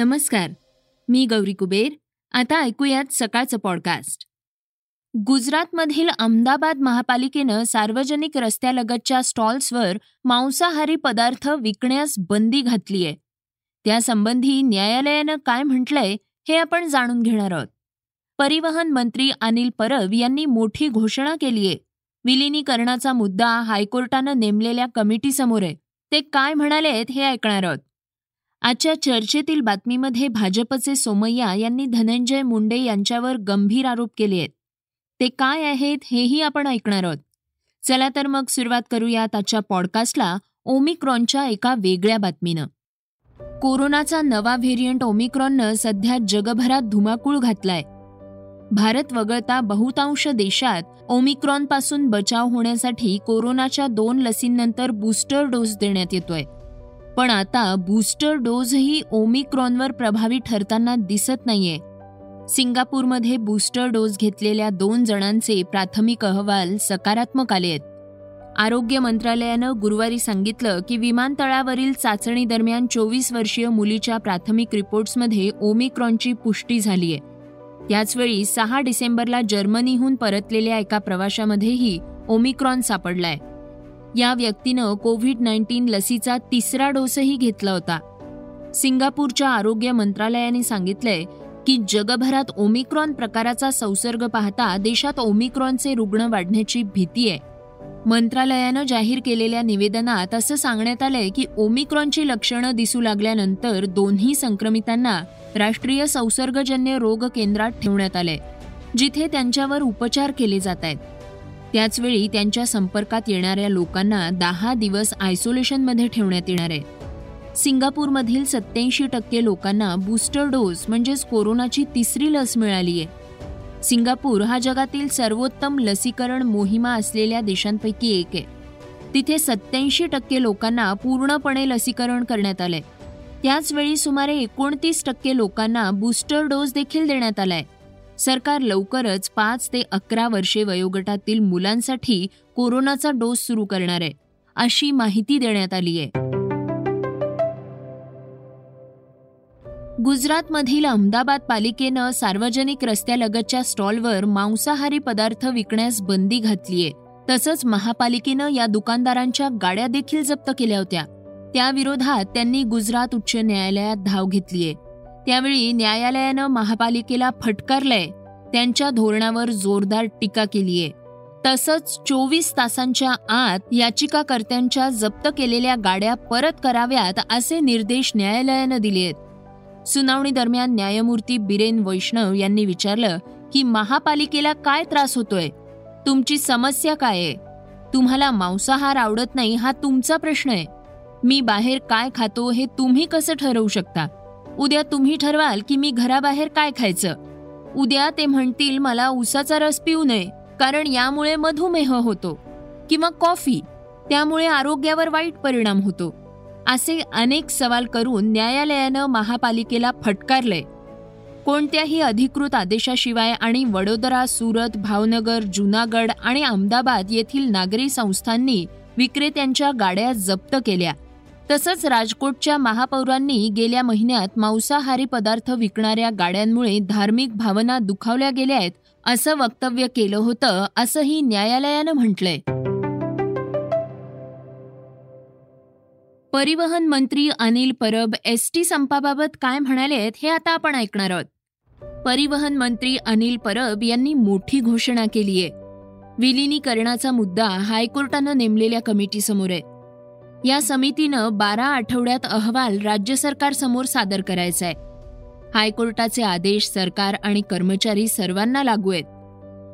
नमस्कार. मी गौरी कुबेर. आता ऐकूयात सकाळचं पॉडकास्ट गुजरातमधील अहमदाबाद महापालिकेनं सार्वजनिक रस्त्यालगतच्या स्टॉल्सवर मांसाहारी पदार्थ विकण्यास बंदी घातली आहे त्यासंबंधी न्यायालयानं काय म्हटलंय हे आपण जाणून घेणार आहोत. परिवहन मंत्री अनिल परब यांनी मोठी घोषणा केली आहे विलिनीकरणाचा मुद्दा हायकोर्टानं नेमलेल्या कमिटीसमोर आहे. ते काय म्हणालेत हे ऐकणार आहोत. आजच्या चर्चेतील बातमीमध्ये भाजपचे सोमय्या यांनी धनंजय मुंडे यांच्यावर गंभीर आरोप केले आहेत. ते काय आहेत हेही आपण ऐकणार आहोत. चला तर मग सुरुवात करूयात आजच्या पॉडकास्टला ओमिक्रॉनच्या एका वेगळ्या बातमीनं. कोरोनाचा नवा व्हेरियंट ओमिक्रॉननं सध्या जगभरात धुमाकूळ घातलाय. भारत वगळता बहुतांश देशात ओमिक्रॉनपासून बचाव होण्यासाठी कोरोनाच्या दोन लसींनंतर बूस्टर डोस देण्यात येतोय. पण आता बूस्टर डोसही ओमिक्रॉनवर प्रभावी ठरताना दिसत नाहीये. सिंगापूरमध्ये बूस्टर डोस घेतलेल्या दोन जणांचे प्राथमिक अहवाल सकारात्मक आले आहेत. आरोग्य मंत्रालयानं गुरुवारी सांगितलं की विमानतळावरील चाचणी दरम्यान चोवीस वर्षीय मुलीच्या प्राथमिक रिपोर्ट्समध्ये ओमिक्रॉनची पुष्टी झालीय. त्याचवेळी सहा डिसेंबरला जर्मनीहून परतलेल्या एका प्रवाशामध्येही ओमिक्रॉन सापडलाय. या व्यक्तीनं कोव्हिड नाईन्टीन लसीचा तिसरा डोसही घेतला होता. सिंगापूरच्या आरोग्य मंत्रालयाने सांगितलंय की जगभरात ओमिक्रॉन प्रकाराचा संसर्ग पाहता देशात ओमिक्रॉनचे रुग्ण वाढण्याची भीती आहे. मंत्रालयानं जाहीर केलेल्या निवेदनात असं सांगण्यात आलंय की ओमिक्रॉनची लक्षणं दिसू लागल्यानंतर दोन्ही संक्रमितांना राष्ट्रीय संसर्गजन्य रोग केंद्रात ठेवण्यात आलंय जिथे त्यांच्यावर उपचार केले जात आहेत. त्याचवेळी त्यांच्या संपर्कात येणाऱ्या लोकांना दहा दिवस आयसोलेशनमध्ये ठेवण्यात येणार आहे. सिंगापूरमधील सत्याऐंशी टक्के लोकांना बूस्टर डोस म्हणजेच कोरोनाची तिसरी लस मिळाली आहे. सिंगापूर हा जगातील सर्वोत्तम लसीकरण मोहिमा असलेल्या देशांपैकी एक आहे. तिथे सत्याऐंशी टक्के लोकांना पूर्णपणे लसीकरण करण्यात आलंय. त्याचवेळी सुमारे एकोणतीस टक्के लोकांना बूस्टर डोस देखील देण्यात आलाय. सरकार लवकरच पाच ते अकरा वर्षे वयोगटातील मुलांसाठी कोरोनाचा डोस सुरू करणार आहे अशी माहिती देण्यात आली आहे. गुजरातमधील अहमदाबाद पालिकेनं सार्वजनिक रस्त्यालगतच्या स्टॉलवर मांसाहारी पदार्थ विकण्यास बंदी घातलीय तसंच महापालिकेनं या दुकानदारांच्या गाड्या देखील जप्त केल्या होत्या. त्याविरोधात त्यांनी गुजरात उच्च न्यायालयात धाव घेतलीय त्यावेळी न्यायालयानं महापालिकेला फटकारलंय. त्यांच्या धोरणावर जोरदार टीका केलीय. तसंच चोवीस तासांच्या आत याचिकाकर्त्यांच्या जप्त केलेल्या गाड्या परत कराव्यात असे निर्देश न्यायालयानं दिले आहेत सुनावणी दरम्यान न्यायमूर्ती बिरेन वैष्णव यांनी विचारलं की महापालिकेला काय त्रास होतोय? तुमची समस्या काय आहे? तुम्हाला मांसाहार आवडत नाही हा तुमचा प्रश्न आहे. मी बाहेर काय खातो हे तुम्ही कसं ठरवू शकता? उद्या तुम्ही ठरवाल की मी घराबाहेर काय खायचं. उद्या ते म्हणतील मला उसाचा रस पिऊ नये कारण यामुळे मधुमेह होतो किंवा कॉफी. त्यामुळे आरोग्यावर वाईट परिणाम होतो. असे अनेक सवाल करून न्यायालयानं महापालिकेला फटकारलंय. कोणत्याही अधिकृत आदेशाशिवाय आणि वडोदरा सुरत भावनगर जुनागड आणि अहमदाबाद येथील नागरी संस्थांनी विक्रेत्यांच्या गाड्या जप्त केल्या. तसंच राजकोटच्या महापौरांनी गेल्या महिन्यात मांसाहारी पदार्थ विकणाऱ्या गाड्यांमुळे धार्मिक भावना दुखावल्या गेल्या आहेत असं वक्तव्य केलं होतं असंही न्यायालयानं म्हटलंय. परिवहन मंत्री अनिल परब एसटी संपाबाबत काय म्हणालेत हे आता आपण ऐकणार आहोत. परिवहन मंत्री अनिल परब यांनी मोठी घोषणा केली आहे विलिनीकरणाचा मुद्दा हायकोर्टानं नेमलेल्या कमिटीसमोर आहे. या समितीनं बारा आठवड्यात अहवाल राज्य सरकारसमोर सादर करायचा आहे हायकोर्टाचे आदेश सरकार आणि कर्मचारी सर्वांना लागू आहेत.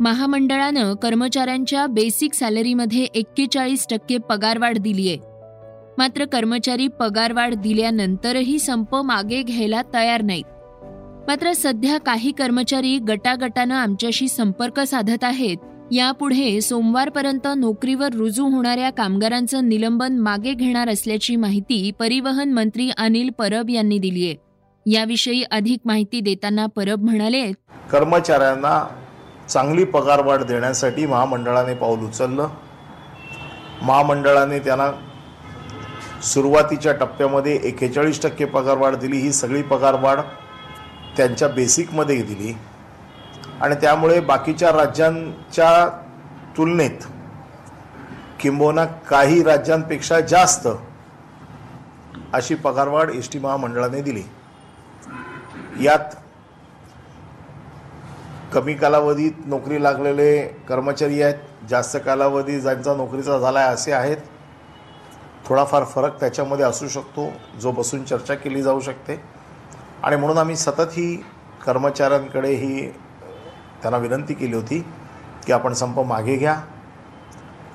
महामंडळानं कर्मचाऱ्यांच्या बेसिक सॅलरीमध्ये एक्केचाळीस टक्के पगारवाढ दिली आहे मात्र कर्मचारी पगारवाढ दिल्यानंतरही संप मागे घ्यायला तयार नाहीत. मात्र सध्या काही कर्मचारी गटागटानं आमच्याशी संपर्क साधत आहेत यापुढे सोमवारपर्यंत नोकरीवर रुजू होणाऱ्या कामगारांचं निलंबन मागे घेणार असल्याची माहिती परिवहन मंत्री अनिल परब यांनी दिली आहे. याविषयी अधिक माहिती देताना परब म्हणाले कर्मचाऱ्यांना चांगली पगारवाढ देण्यासाठी महामंडळाने पाऊल उचललं. महामंडळाने त्यांना सुरुवातीच्या टप्प्यामध्ये एकेचाळीस टक्के पगारवाढ दिली. ही सगळी पगारवाढ त्यांच्या बेसिकमध्ये दिली. आणि त्यामुळे बाकीच्या राज्यांच्या तुलनेत किंबहुना काही राज्यांपेक्षा जास्त अशी पगारवाढ एस टी महामंडळाने दिली. यात कमी कालावधीत नोकरी लागलेले कर्मचारी आहेत जास्त कालावधी ज्यांचा नोकरीचा झाला आहे असे आहेत. थोडाफार फरक त्याच्यामध्ये असू शकतो जो बसून चर्चा केली जाऊ शकते. आणि म्हणून आम्ही सतत ही कर्मचाऱ्यांकडे ही त्यांना विनंती केली होती की आपण संप मागे घ्या.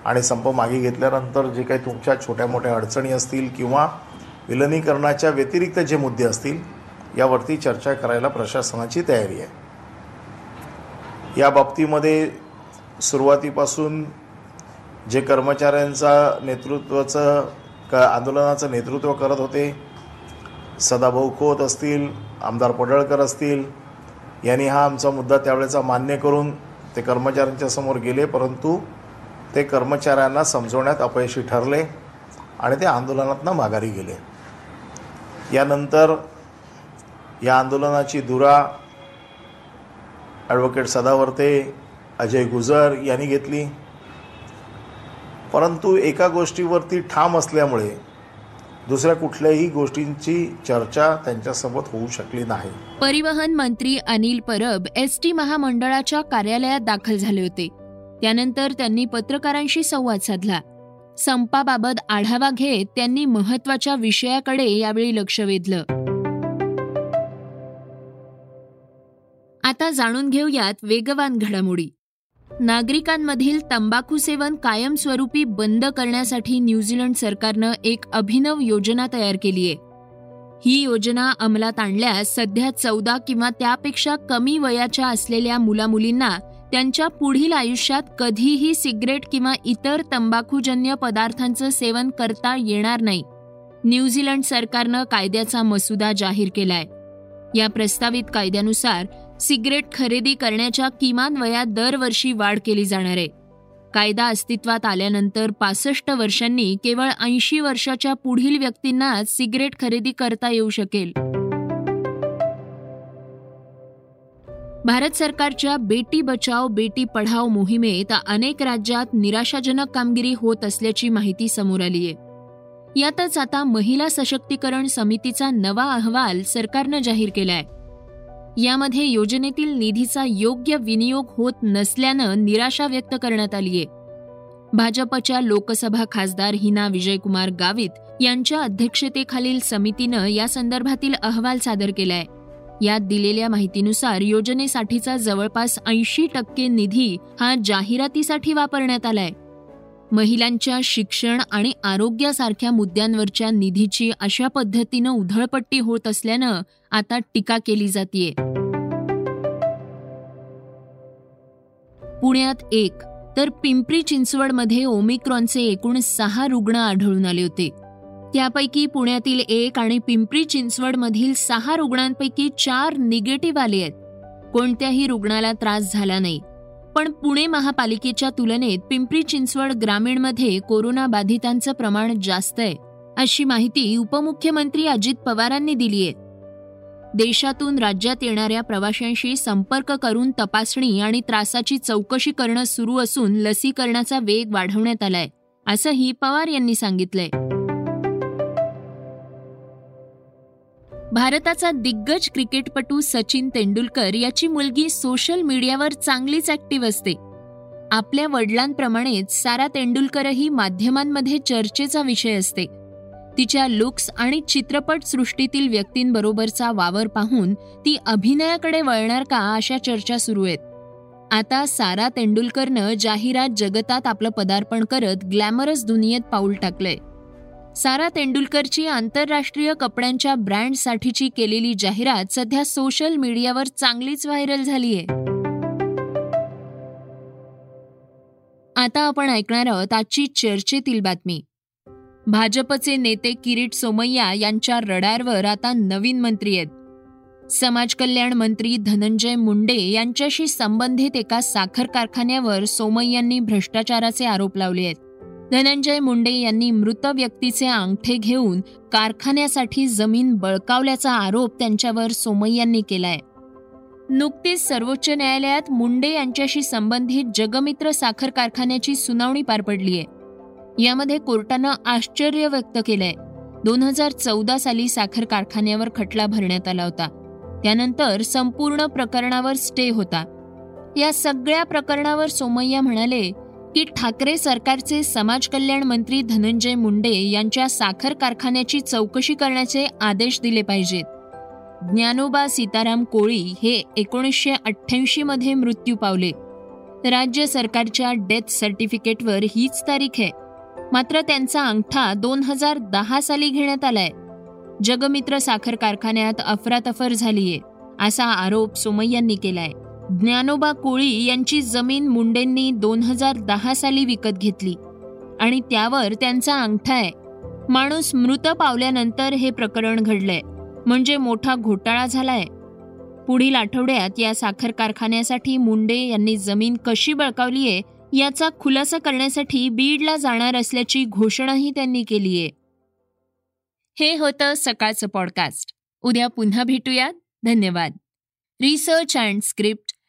आणि संप मागे घेतल्यानंतर जे काही तुमच्या छोट्या मोठ्या अडचणी असतील किंवा विलनीकरणाच्या व्यतिरिक्त जे मुद्दे असतील यावरती चर्चा करायला प्रशासनाची तयारी आहे. या बाबतीमध्ये सुरुवातीपासून जे कर्मचाऱ्यांचा नेतृत्वाचं क आंदोलनाचं नेतृत्व करत होते सदाभाऊ खोत असतील आमदार पडळकर असतील यांनी हा आमचा मुद्दा त्यावेळेचा मान्य करून ते कर्मचाऱ्यांच्या समोर गेले परंतु ते कर्मचाऱ्यांना समजवण्यात अपयशी ठरले आणि ते आंदोलनातनं माघारी गेले. यानंतर या आंदोलनाची धुरा ॲडव्होकेट सदावर्ते अजय गुजर यांनी घेतली. परंतु एका गोष्टीवरती ठाम असल्यामुळे दुसऱ्या कुठल्याही गोष्टींची चर्चा त्यांच्यासोबत होऊ शकली नाही. परिवहन मंत्री अनिल परब एस टी महामंडळाच्या कार्यालयात दाखल झाले होते. त्यानंतर त्यांनी पत्रकारांशी संवाद साधला. संपाबाबत आढावा घेत त्यांनी महत्त्वाच्या विषयाकडे यावेळी लक्ष वेधलं. आता जाणून घेऊयात वेगवान घडामोडी. नागरिकांमधील तंबाखू सेवन कायमस्वरूपी बंद करण्यासाठी न्यूझीलंड सरकारनं एक अभिनव योजना तयार केली आहे. ही योजना अंमलात आणल्यास सध्या चौदा किंवा त्यापेक्षा कमी वयाच्या असलेल्या मुलामुलींना त्यांच्या पुढील आयुष्यात कधीही सिगरेट किंवा इतर तंबाखूजन्य पदार्थांचं सेवन करता येणार नाही. न्यूझीलंड सरकारनं कायद्याचा मसुदा जाहीर केलाय. या प्रस्तावित कायद्यानुसार सिगरेट खरेदी करण्याच्या किमान वयात दरवर्षी वाढ केली जाणार आहे. कायदा अस्तित्वात आल्यानंतर पासष्ट वर्षांनी केवळ ऐंशी वर्षाच्या पुढील व्यक्तींनाच सिगरेट खरेदी करता येऊ शकेल. भारत सरकारच्या बेटी बचाव बेटी पढाव मोहिमेत अनेक राज्यात निराशाजनक कामगिरी होत असल्याची माहिती समोर आली आहे. यातच आता महिला सशक्तीकरण समितीचा नवा अहवाल सरकारनं जाहीर केलाय. यामध्ये योजनेतील निधीचा योग्य विनियोग होत नसल्यानं निराशा व्यक्त करण्यात आली आहे. भाजपच्या लोकसभा खासदार हिना विजयकुमार गावित यांच्या अध्यक्षतेखालील समितीनं या संदर्भातील अहवाल सादर केलाय. यात दिलेल्या माहितीनुसार योजनेसाठीचा जवळपास ऐंशी टक्के निधी हा जाहिरातीसाठी वापरण्यात आलाय. महिलांच्या शिक्षण आणि आरोग्यासारख्या मुद्द्यांवरच्या निधीची अशा पद्धतीनं उधळपट्टी होत असल्यानं आता टीका केली जातीये. पुण्यात एक तर पिंपरी चिंचवडमध्ये ओमिक्रॉनचे एकूण सहा रुग्ण आढळून आले होते. त्यापैकी पुण्यातील एक आणि पिंपरी चिंचवडमधील सहा रुग्णांपैकी चार निगेटिव्ह आले आहेत. कोणत्याही रुग्णाला त्रास झाला नाही. पण पुणे महापालिकेच्या तुलनेत पिंपरी चिंचवड ग्रामीणमध्ये कोरोना बाधितांचं प्रमाण जास्त आहे अशी माहिती उपमुख्यमंत्री अजित पवारांनी दिली आहे. देशातून राज्यात येणाऱ्या प्रवाशांशी संपर्क करून तपासणी आणि त्रासाची चौकशी करणं सुरू असून लसीकरणाचा वेग वाढवण्यात आलाय असंही पवार यांनी सांगितलंय. भारताचा दिग्गज क्रिकेटपटू सचिन तेंडुलकर याची मुलगी सोशल मीडियावर चांगलीच ऍक्टिव्ह असते. आपल्या वडिलांप्रमाणेच सारा तेंडुलकरही माध्यमांमध्ये चर्चेचा विषय असते. तिच्या लुक्स आणि चित्रपट सृष्टीतील व्यक्तींबरोबरचा वावर पाहून ती अभिनयाकडे वळणार का अशा चर्चा सुरू आहेत. आता सारा तेंडुलकरनं जाहिरात जगतात आपलं पदार्पण करत ग्लॅमरस दुनियेत पाऊल टाकलंय. सारा तेंडुलकरची आंतरराष्ट्रीय कपड्यांच्या ब्रँडसाठीची केलेली जाहिरात सध्या सोशल मीडियावर चांगलीच व्हायरल झालीय. आता आपण ऐकणार आहोत आजची चर्चेतील बातमी. भाजपचे नेते किरीट सोमय्या यांच्या रडारवर आता नवीन मंत्री आहेत. समाज कल्याण मंत्री धनंजय मुंडे यांच्याशी संबंधित एका साखर कारखान्यावर सोमय्यांनी भ्रष्टाचाराचे आरोप लावले आहेत. धनंजय मुंडे यांनी मृत व्यक्तीचे अंगठे घेऊन कारखान्यासाठी जमीन बळकावल्याचा आरोप त्यांच्यावर सोमय्यांनी केलाय. नुकतीच सर्वोच्च न्यायालयात मुंडे यांच्याशी संबंधित जगमित्र साखर कारखान्याची सुनावणी पार पडलीय. यामध्ये कोर्टानं आश्चर्य व्यक्त केलंय. दोन हजार चौदा साली साखर कारखान्यावर खटला भरण्यात आला होता. त्यानंतर संपूर्ण प्रकरणावर स्टे होता. या सगळ्या प्रकरणावर सोमय्या म्हणाले की ठाकरे सरकारचे समाज कल्याण मंत्री धनंजय मुंडे यांच्या साखर कारखान्याची चौकशी करण्याचे आदेश दिले पाहिजेत. ज्ञानोबा सीताराम कोळी हे एकोणीसशे अठ्ठ्याऐंशी मध्ये मृत्यू पावले. राज्य सरकारच्या डेथ सर्टिफिकेटवर हीच तारीख आहे. मात्र त्यांचा अंगठा दोन हजार दहा साली घेण्यात आलाय. जगमित्र साखर कारखान्यात अफरातफर झालीये असा आरोप सोमय्यांनी केलाय. ज्ञानोबा कोळी यांची जमीन मुंडेंनी दोन हजार दहा साली विकत घेतली. आणि त्यावर त्यांचा अंगठा आहे. माणूस मृत पावल्यानंतर हे प्रकरण घडलंय. म्हणजे मोठा घोटाळा झालाय. पुढील आठवड्यात या साखर कारखान्यासाठी मुंडे यांनी जमीन कशी बळकावलीये याचा खुलासा करण्यासाठी बीडला जाणार असल्याची घोषणाही त्यांनी केलीये हे होतं सकाळचं पॉडकास्ट. उद्या पुन्हा भेटूयात. धन्यवाद. Research and script